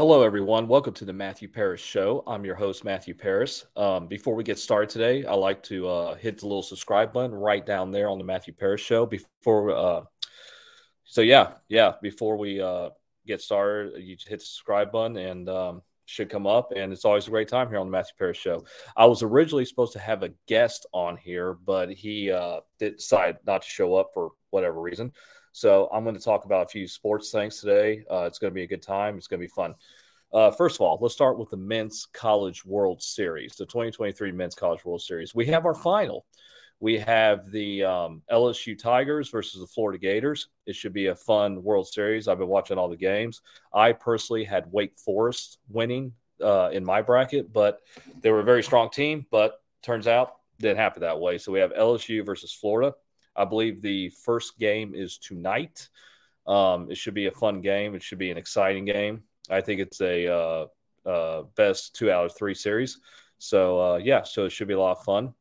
Hello, everyone. Welcome to the Matthew Paris Show. I'm your host, Matthew Paris. Um, before we get started today, I like to uh, hit the little subscribe button right down there on the Matthew Paris Show. Before, uh, so yeah, yeah. Before we uh, get started, you hit the subscribe button and um, should come up. And it's always a great time here on the Matthew Paris Show. I was originally supposed to have a guest on here, but he uh, decided not to show up for whatever reason. So I'm going to talk about a few sports things today. Uh, it's going to be a good time. It's going to be fun. Uh, first of all, let's start with the Men's College World Series, the 2023 Men's College World Series. We have our final. We have the um, LSU Tigers versus the Florida Gators. It should be a fun World Series. I've been watching all the games. I personally had Wake Forest winning uh, in my bracket, but they were a very strong team. But turns out didn't happen that way. So we have LSU versus Florida. I believe the first game is tonight. Um, it should be a fun game. It should be an exciting game. I think it's a uh, uh, best two out of three series. So uh, yeah, so it should be a lot of fun.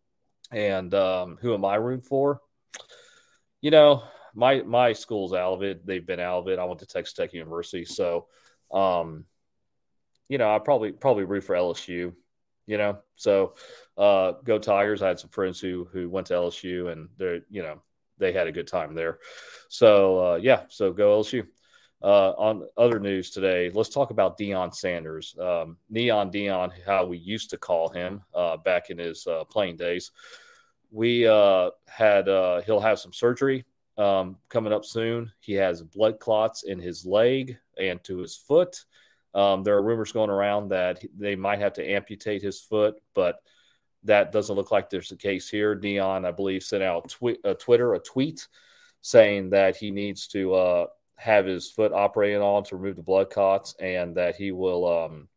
And um, who am I rooting for? You know, my my school's out of it. They've been out of it. I went to Texas Tech University, so um, you know, I probably probably root for LSU. You know, so uh, go Tigers. I had some friends who who went to LSU, and they're you know they had a good time there. So uh, yeah, so go LSU. Uh, on other news today, let's talk about Deion Sanders, um, Neon Deion, how we used to call him uh, back in his uh, playing days. We uh, had uh, he'll have some surgery um, coming up soon. He has blood clots in his leg and to his foot. Um, there are rumors going around that they might have to amputate his foot, but that doesn't look like there's the case here. Deion, I believe, sent out twi- a Twitter a tweet saying that he needs to uh, have his foot operated on to remove the blood clots, and that he will um,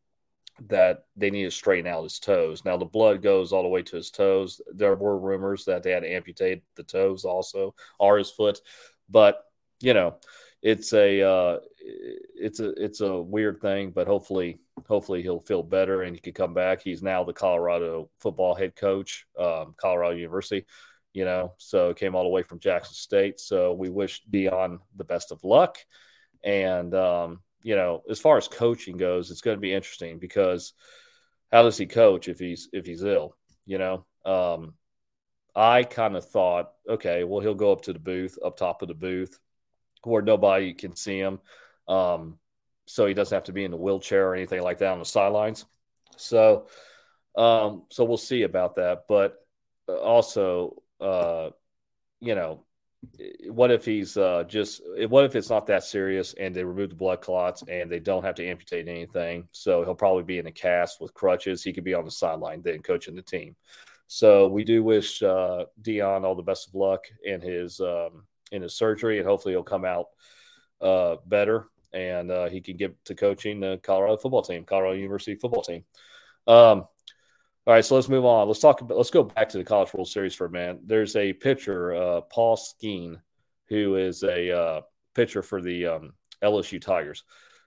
that they need to straighten out his toes. Now the blood goes all the way to his toes. There were rumors that they had to amputate the toes also, or his foot, but you know, it's a uh, it's a it's a weird thing, but hopefully hopefully he'll feel better and he can come back. He's now the Colorado football head coach, um, Colorado University. You know, so came all the way from Jackson State. So we wish Deion the best of luck. And um, you know, as far as coaching goes, it's going to be interesting because how does he coach if he's if he's ill? You know, um, I kind of thought, okay, well, he'll go up to the booth, up top of the booth, where nobody can see him. Um, so he doesn't have to be in the wheelchair or anything like that on the sidelines. So, um, so we'll see about that. But uh, also, uh, you know, what if he's uh, just what if it's not that serious and they remove the blood clots and they don't have to amputate anything? So he'll probably be in a cast with crutches. He could be on the sideline then coaching the team. So we do wish uh, Deion all the best of luck in his um, in his surgery, and hopefully he'll come out uh, better and uh, he can get to coaching the Colorado football team, Colorado University football team. Um, all right, so let's move on. Let's talk about. Let's go back to the College World Series for a minute. There's a pitcher, uh, Paul Skenes, who is a uh, pitcher for the um, LSU Tigers.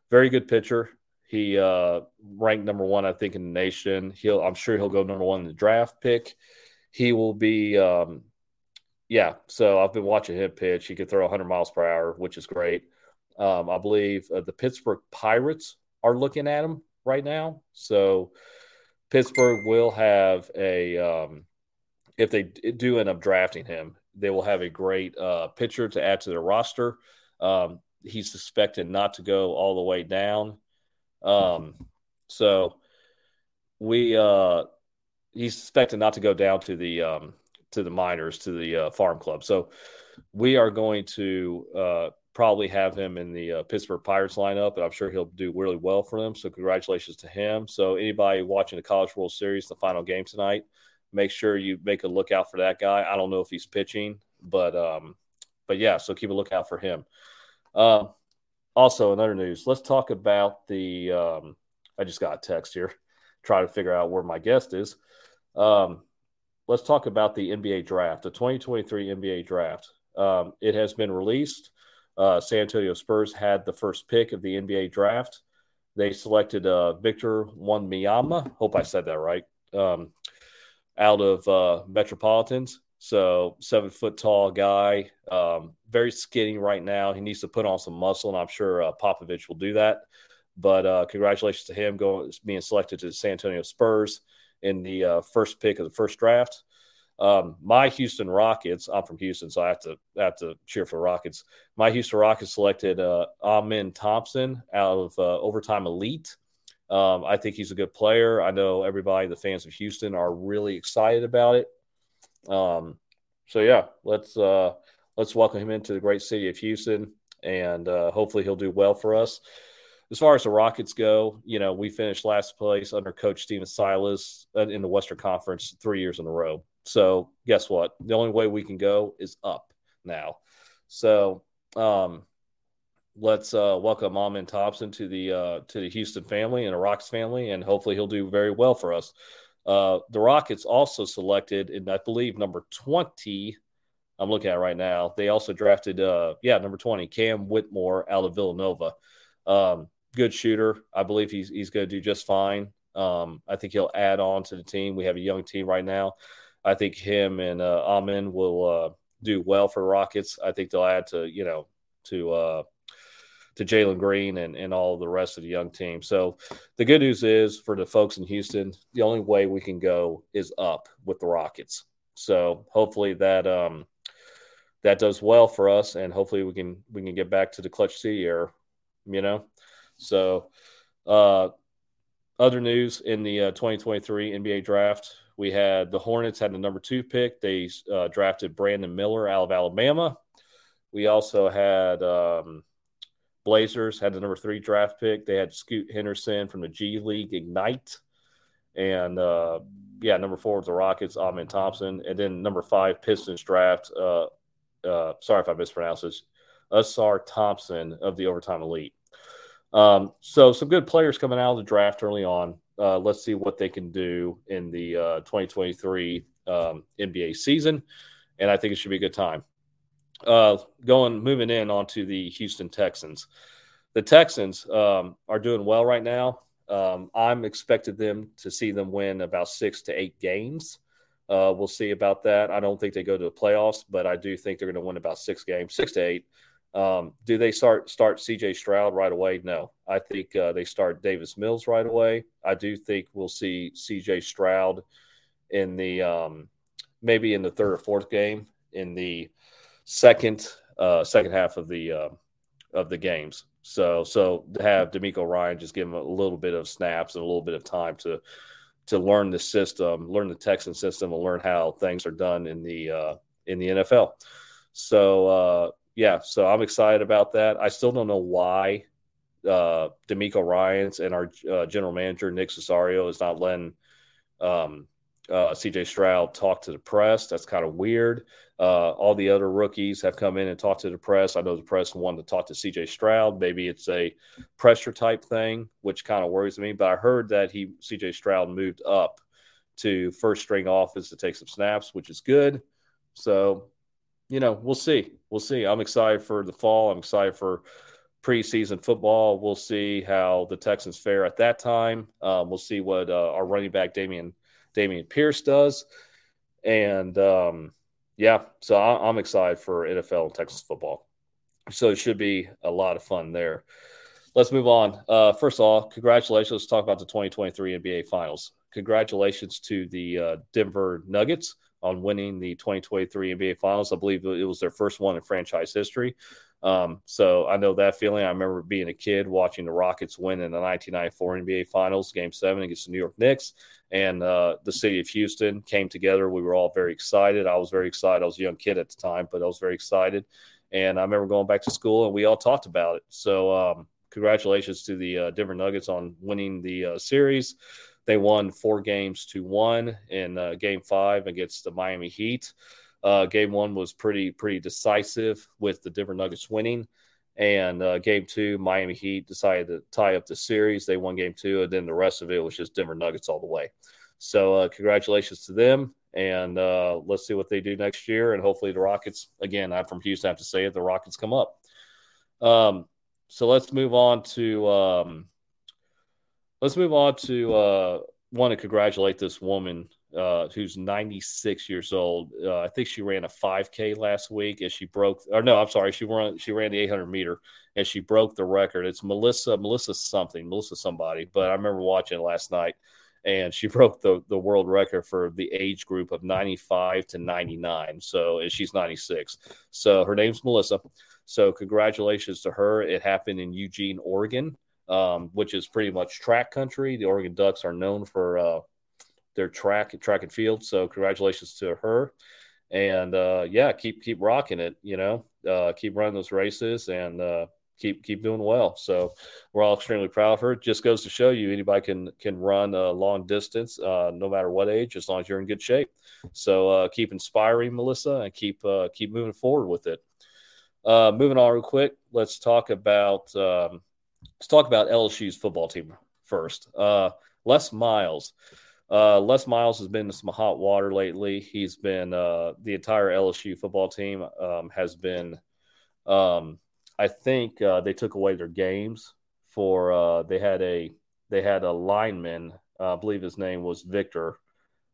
Very good pitcher. He uh, ranked number one, I think, in the nation. He'll, I'm sure, he'll go number one in the draft pick. He will be, um, yeah. So I've been watching him pitch. He can throw 100 miles per hour, which is great. Um, I believe uh, the Pittsburgh Pirates are looking at him right now. So Pittsburgh will have a, um, if they do end up drafting him, they will have a great uh, pitcher to add to their roster. Um, he's suspected not to go all the way down. Um, so we, uh, he's suspected not to go down to the, um, to the minors, to the uh, farm club. So we are going to, uh, probably have him in the uh, Pittsburgh Pirates lineup, and I'm sure he'll do really well for them. So congratulations to him. So anybody watching the College World Series, the final game tonight, make sure you make a lookout for that guy. I don't know if he's pitching, but um, but yeah, so keep a lookout for him. Uh, also, in other news, let's talk about the. Um, I just got a text here, try to figure out where my guest is. Um, let's talk about the NBA draft, the 2023 NBA draft. Um, it has been released. Uh, San Antonio Spurs had the first pick of the NBA draft. They selected uh, Victor Wembanyama. Hope I said that right. Um, out of uh, Metropolitans. So seven foot tall guy, um, very skinny right now. He needs to put on some muscle, and I'm sure uh, Popovich will do that. But uh, congratulations to him going being selected to the San Antonio Spurs in the uh, first pick of the first draft. Um, my Houston Rockets, I'm from Houston, so I have to I have to cheer for the Rockets. My Houston Rockets selected uh, Amen Thompson out of uh, Overtime Elite. Um, I think he's a good player. I know everybody, the fans of Houston, are really excited about it. Um, so yeah, let's uh, let's welcome him into the great city of Houston, and uh, hopefully he'll do well for us. As far as the Rockets go, you know, we finished last place under Coach Stephen Silas uh, in the Western Conference three years in a row. So guess what? The only way we can go is up now. So um, let's uh, welcome Amen Thompson to the uh, to the Houston family and the Rocks family, and hopefully he'll do very well for us. Uh, the Rockets also selected, and I believe number twenty. I'm looking at right now. They also drafted, uh, yeah, number twenty, Cam Whitmore out of Villanova. Um, good shooter. I believe he's he's going to do just fine. Um, I think he'll add on to the team. We have a young team right now. I think him and uh, Amen will uh, do well for Rockets. I think they'll add to you know to uh, to Jalen Green and, and all the rest of the young team. So the good news is for the folks in Houston, the only way we can go is up with the Rockets. So hopefully that um, that does well for us, and hopefully we can we can get back to the clutch city era, you know. So uh, other news in the uh, 2023 NBA draft, we had the Hornets had the number two pick. They uh, drafted Brandon Miller out of Alabama. We also had um, Blazers had the number three draft pick. They had Scoot Henderson from the G League Ignite. And uh, yeah, number four was the Rockets, Amen Thompson. And then number five, Pistons draft. Uh, uh, sorry if I mispronounced this. Ausar Thompson of the Overtime Elite. Um, so some good players coming out of the draft early on. Uh, let's see what they can do in the uh, 2023 um, NBA season, and I think it should be a good time uh, going moving in onto the Houston Texans. The Texans um, are doing well right now. Um, I'm expected them to see them win about six to eight games. Uh, we'll see about that. I don't think they go to the playoffs, but I do think they're going to win about six games, six to eight. Um, do they start start CJ Stroud right away? No, I think uh, they start Davis Mills right away. I do think we'll see CJ Stroud in the um, maybe in the third or fourth game in the second uh, second half of the uh, of the games. So so to have DeMeco Ryan just give him a little bit of snaps and a little bit of time to to learn the system, learn the Texan system, and learn how things are done in the uh, in the NFL. So uh, yeah, so I'm excited about that. I still don't know why uh, DeMeco Ryans and our uh, general manager Nick Caserio is not letting um, uh, CJ Stroud talk to the press. That's kind of weird. Uh, all the other rookies have come in and talked to the press. I know the press wanted to talk to CJ Stroud. Maybe it's a pressure type thing, which kind of worries me. But I heard that he CJ Stroud moved up to first string offense to take some snaps, which is good. So, you know, we'll see. We'll see. I'm excited for the fall. I'm excited for preseason football. We'll see how the Texans fare at that time. Um, we'll see what uh, our running back Dameon Dameon Pierce does, and um, yeah, so I, am excited for NFL and Texas football. So it should be a lot of fun there. Let's move on. Uh, first of all, congratulations. Let's talk about the 2023 NBA Finals. Congratulations to the uh, Denver Nuggets on winning the 2023 NBA Finals. I believe it was their first one in franchise history. Um, so I know that feeling. I remember being a kid watching the Rockets win in the 1994 NBA Finals, Game Seven against the New York Knicks, and uh, the city of Houston came together. We were all very excited. I was very excited. I was a young kid at the time, but I was very excited. And I remember going back to school, and we all talked about it. So um, congratulations to the uh, Denver Nuggets on winning the uh, series. They won four games to one in uh, Game Five against the Miami Heat. Uh, game one was pretty pretty decisive with the Denver Nuggets winning. And uh, game two, Miami Heat decided to tie up the series. They won game two, and then the rest of it was just Denver Nuggets all the way. So, uh, congratulations to them. And uh, let's see what they do next year. And hopefully, the Rockets, again, I'm from Houston, I have to say it, the Rockets come up. Um, so, let's move on to. Um, let's move on to. Uh, want to congratulate this woman uh, who's 96 years old. Uh, I think she ran a 5K last week, and she broke. Or no, I'm sorry, she ran she ran the 800 meter, and she broke the record. It's Melissa Melissa something, Melissa somebody. But I remember watching last night, and she broke the the world record for the age group of 95 to 99. So and she's 96. So her name's Melissa. So congratulations to her. It happened in Eugene, Oregon um, which is pretty much track country. The Oregon Ducks are known for uh, their track track and field. So congratulations to her, and uh, yeah, keep keep rocking it. You know, uh, keep running those races and uh, keep keep doing well. So we're all extremely proud of her. Just goes to show you anybody can can run a long distance, uh, no matter what age, as long as you're in good shape. So uh, keep inspiring, Melissa, and keep uh, keep moving forward with it. Uh, moving on real quick, let's talk about um, let's talk about LSU's football team first. Uh, Les Miles. Uh, Les Miles has been in some hot water lately. He's been uh, the entire LSU football team um, has been. Um, I think uh, they took away their games for uh, they had a they had a lineman. Uh, I believe his name was Victor,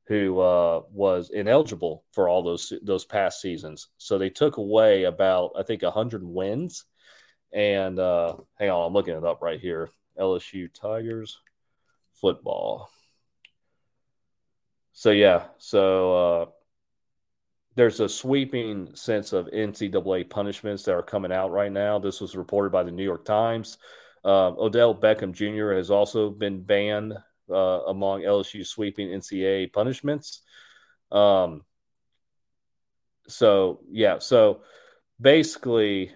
who uh, was ineligible for all those those past seasons. So they took away about I think hundred wins and uh, hang on, I'm looking it up right here. LSU Tigers football. So yeah, so uh, there's a sweeping sense of NCAA punishments that are coming out right now. This was reported by the New York Times. Uh, Odell Beckham Jr. has also been banned uh, among LSU sweeping NCAA punishments. Um, so yeah, so basically,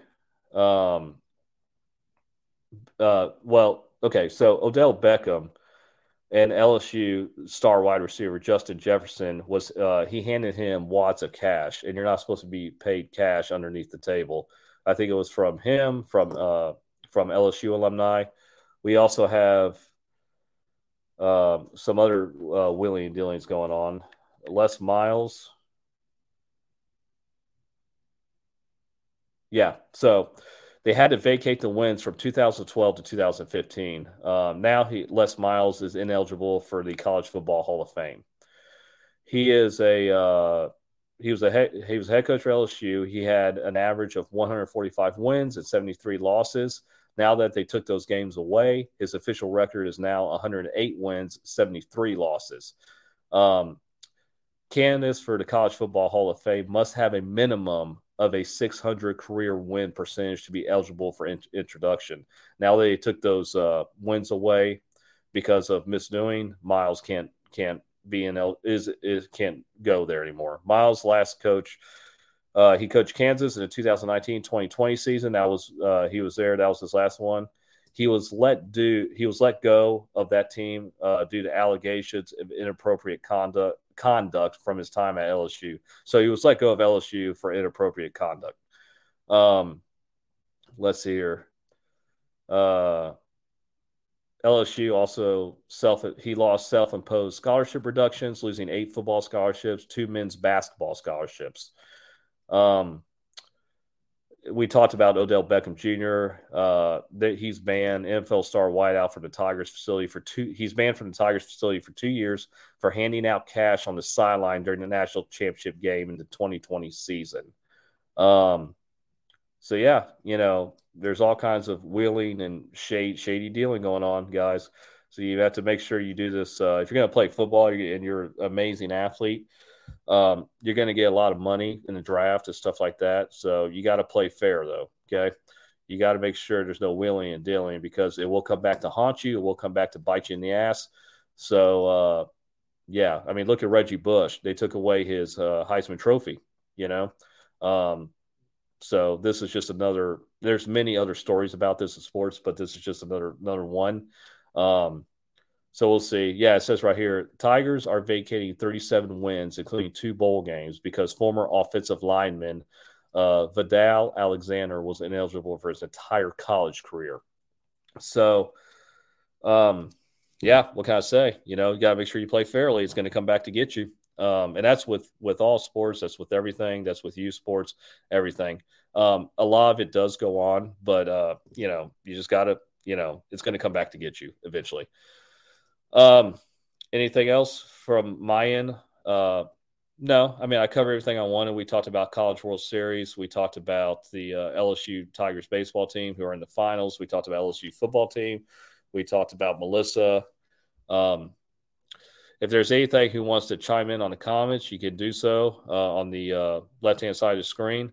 um, uh, well, okay, so Odell Beckham and LSU star wide receiver Justin Jefferson was uh, he handed him wads of cash, and you're not supposed to be paid cash underneath the table. I think it was from him, from uh, from LSU alumni. We also have uh, some other uh, dealings going on. Les Miles. Yeah, so they had to vacate the wins from 2012 to 2015. Um, now he Les Miles is ineligible for the College Football Hall of Fame. He is a uh, he was a head, he was head coach for LSU. He had an average of 145 wins and 73 losses. Now that they took those games away, his official record is now 108 wins, 73 losses. Um, candidates for the College Football Hall of Fame must have a minimum of a 600 career win percentage to be eligible for in- introduction. Now they took those uh, wins away because of misdoing. Miles can't can't be in L- is is can't go there anymore. Miles last coach. Uh, he coached Kansas in the 2019-2020 season. That was uh, he was there. That was his last one. He was let do. He was let go of that team uh, due to allegations of inappropriate conduct conduct from his time at LSU. So he was let go of LSU for inappropriate conduct. Um, let's see here. Uh, LSU also self he lost self imposed scholarship reductions, losing eight football scholarships, two men's basketball scholarships. Um, we talked about Odell Beckham Jr. Uh, that he's banned NFL star wideout from the Tigers facility for two. He's banned from the Tigers facility for two years for handing out cash on the sideline during the national championship game in the 2020 season. Um, so yeah, you know, there's all kinds of wheeling and shady dealing going on, guys. So you have to make sure you do this. Uh, if you're going to play football and you're an amazing athlete, um, you're going to get a lot of money in the draft and stuff like that. So you got to play fair, though. Okay. You got to make sure there's no wheeling and dealing because it will come back to haunt you. It will come back to bite you in the ass. So, uh, yeah, I mean, look at Reggie Bush. They took away his uh, Heisman Trophy, you know. Um, so this is just another. There's many other stories about this in sports, but this is just another another one. Um, so we'll see. Yeah, it says right here Tigers are vacating 37 wins, including two bowl games, because former offensive lineman uh, Vadal Alexander was ineligible for his entire college career. So, um, yeah, what can I say? You know, you got to make sure you play fairly. It's going to come back to get you. Um, and that's with with all sports. That's with everything. That's with youth sports. Everything. Um, a lot of it does go on, but uh, you know, you just got to. You know, it's going to come back to get you eventually. Um, anything else from my end? Uh, no, I mean I covered everything I wanted. We talked about College World Series. We talked about the uh, LSU Tigers baseball team who are in the finals. We talked about LSU football team. We talked about Melissa. Um, if there's anything who wants to chime in on the comments, you can do so uh, on the uh, left hand side of the screen.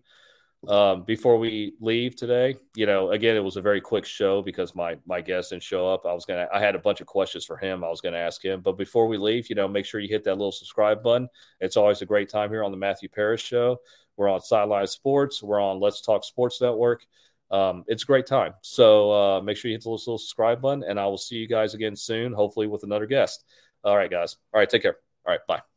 Um, before we leave today, you know, again, it was a very quick show because my my guest didn't show up. I was gonna, I had a bunch of questions for him. I was gonna ask him, but before we leave, you know, make sure you hit that little subscribe button. It's always a great time here on the Matthew Paris Show. We're on Sideline Sports. We're on Let's Talk Sports Network. Um, it's a great time. So uh, make sure you hit the little subscribe button, and I will see you guys again soon, hopefully with another guest. All right, guys. All right, take care. All right, bye.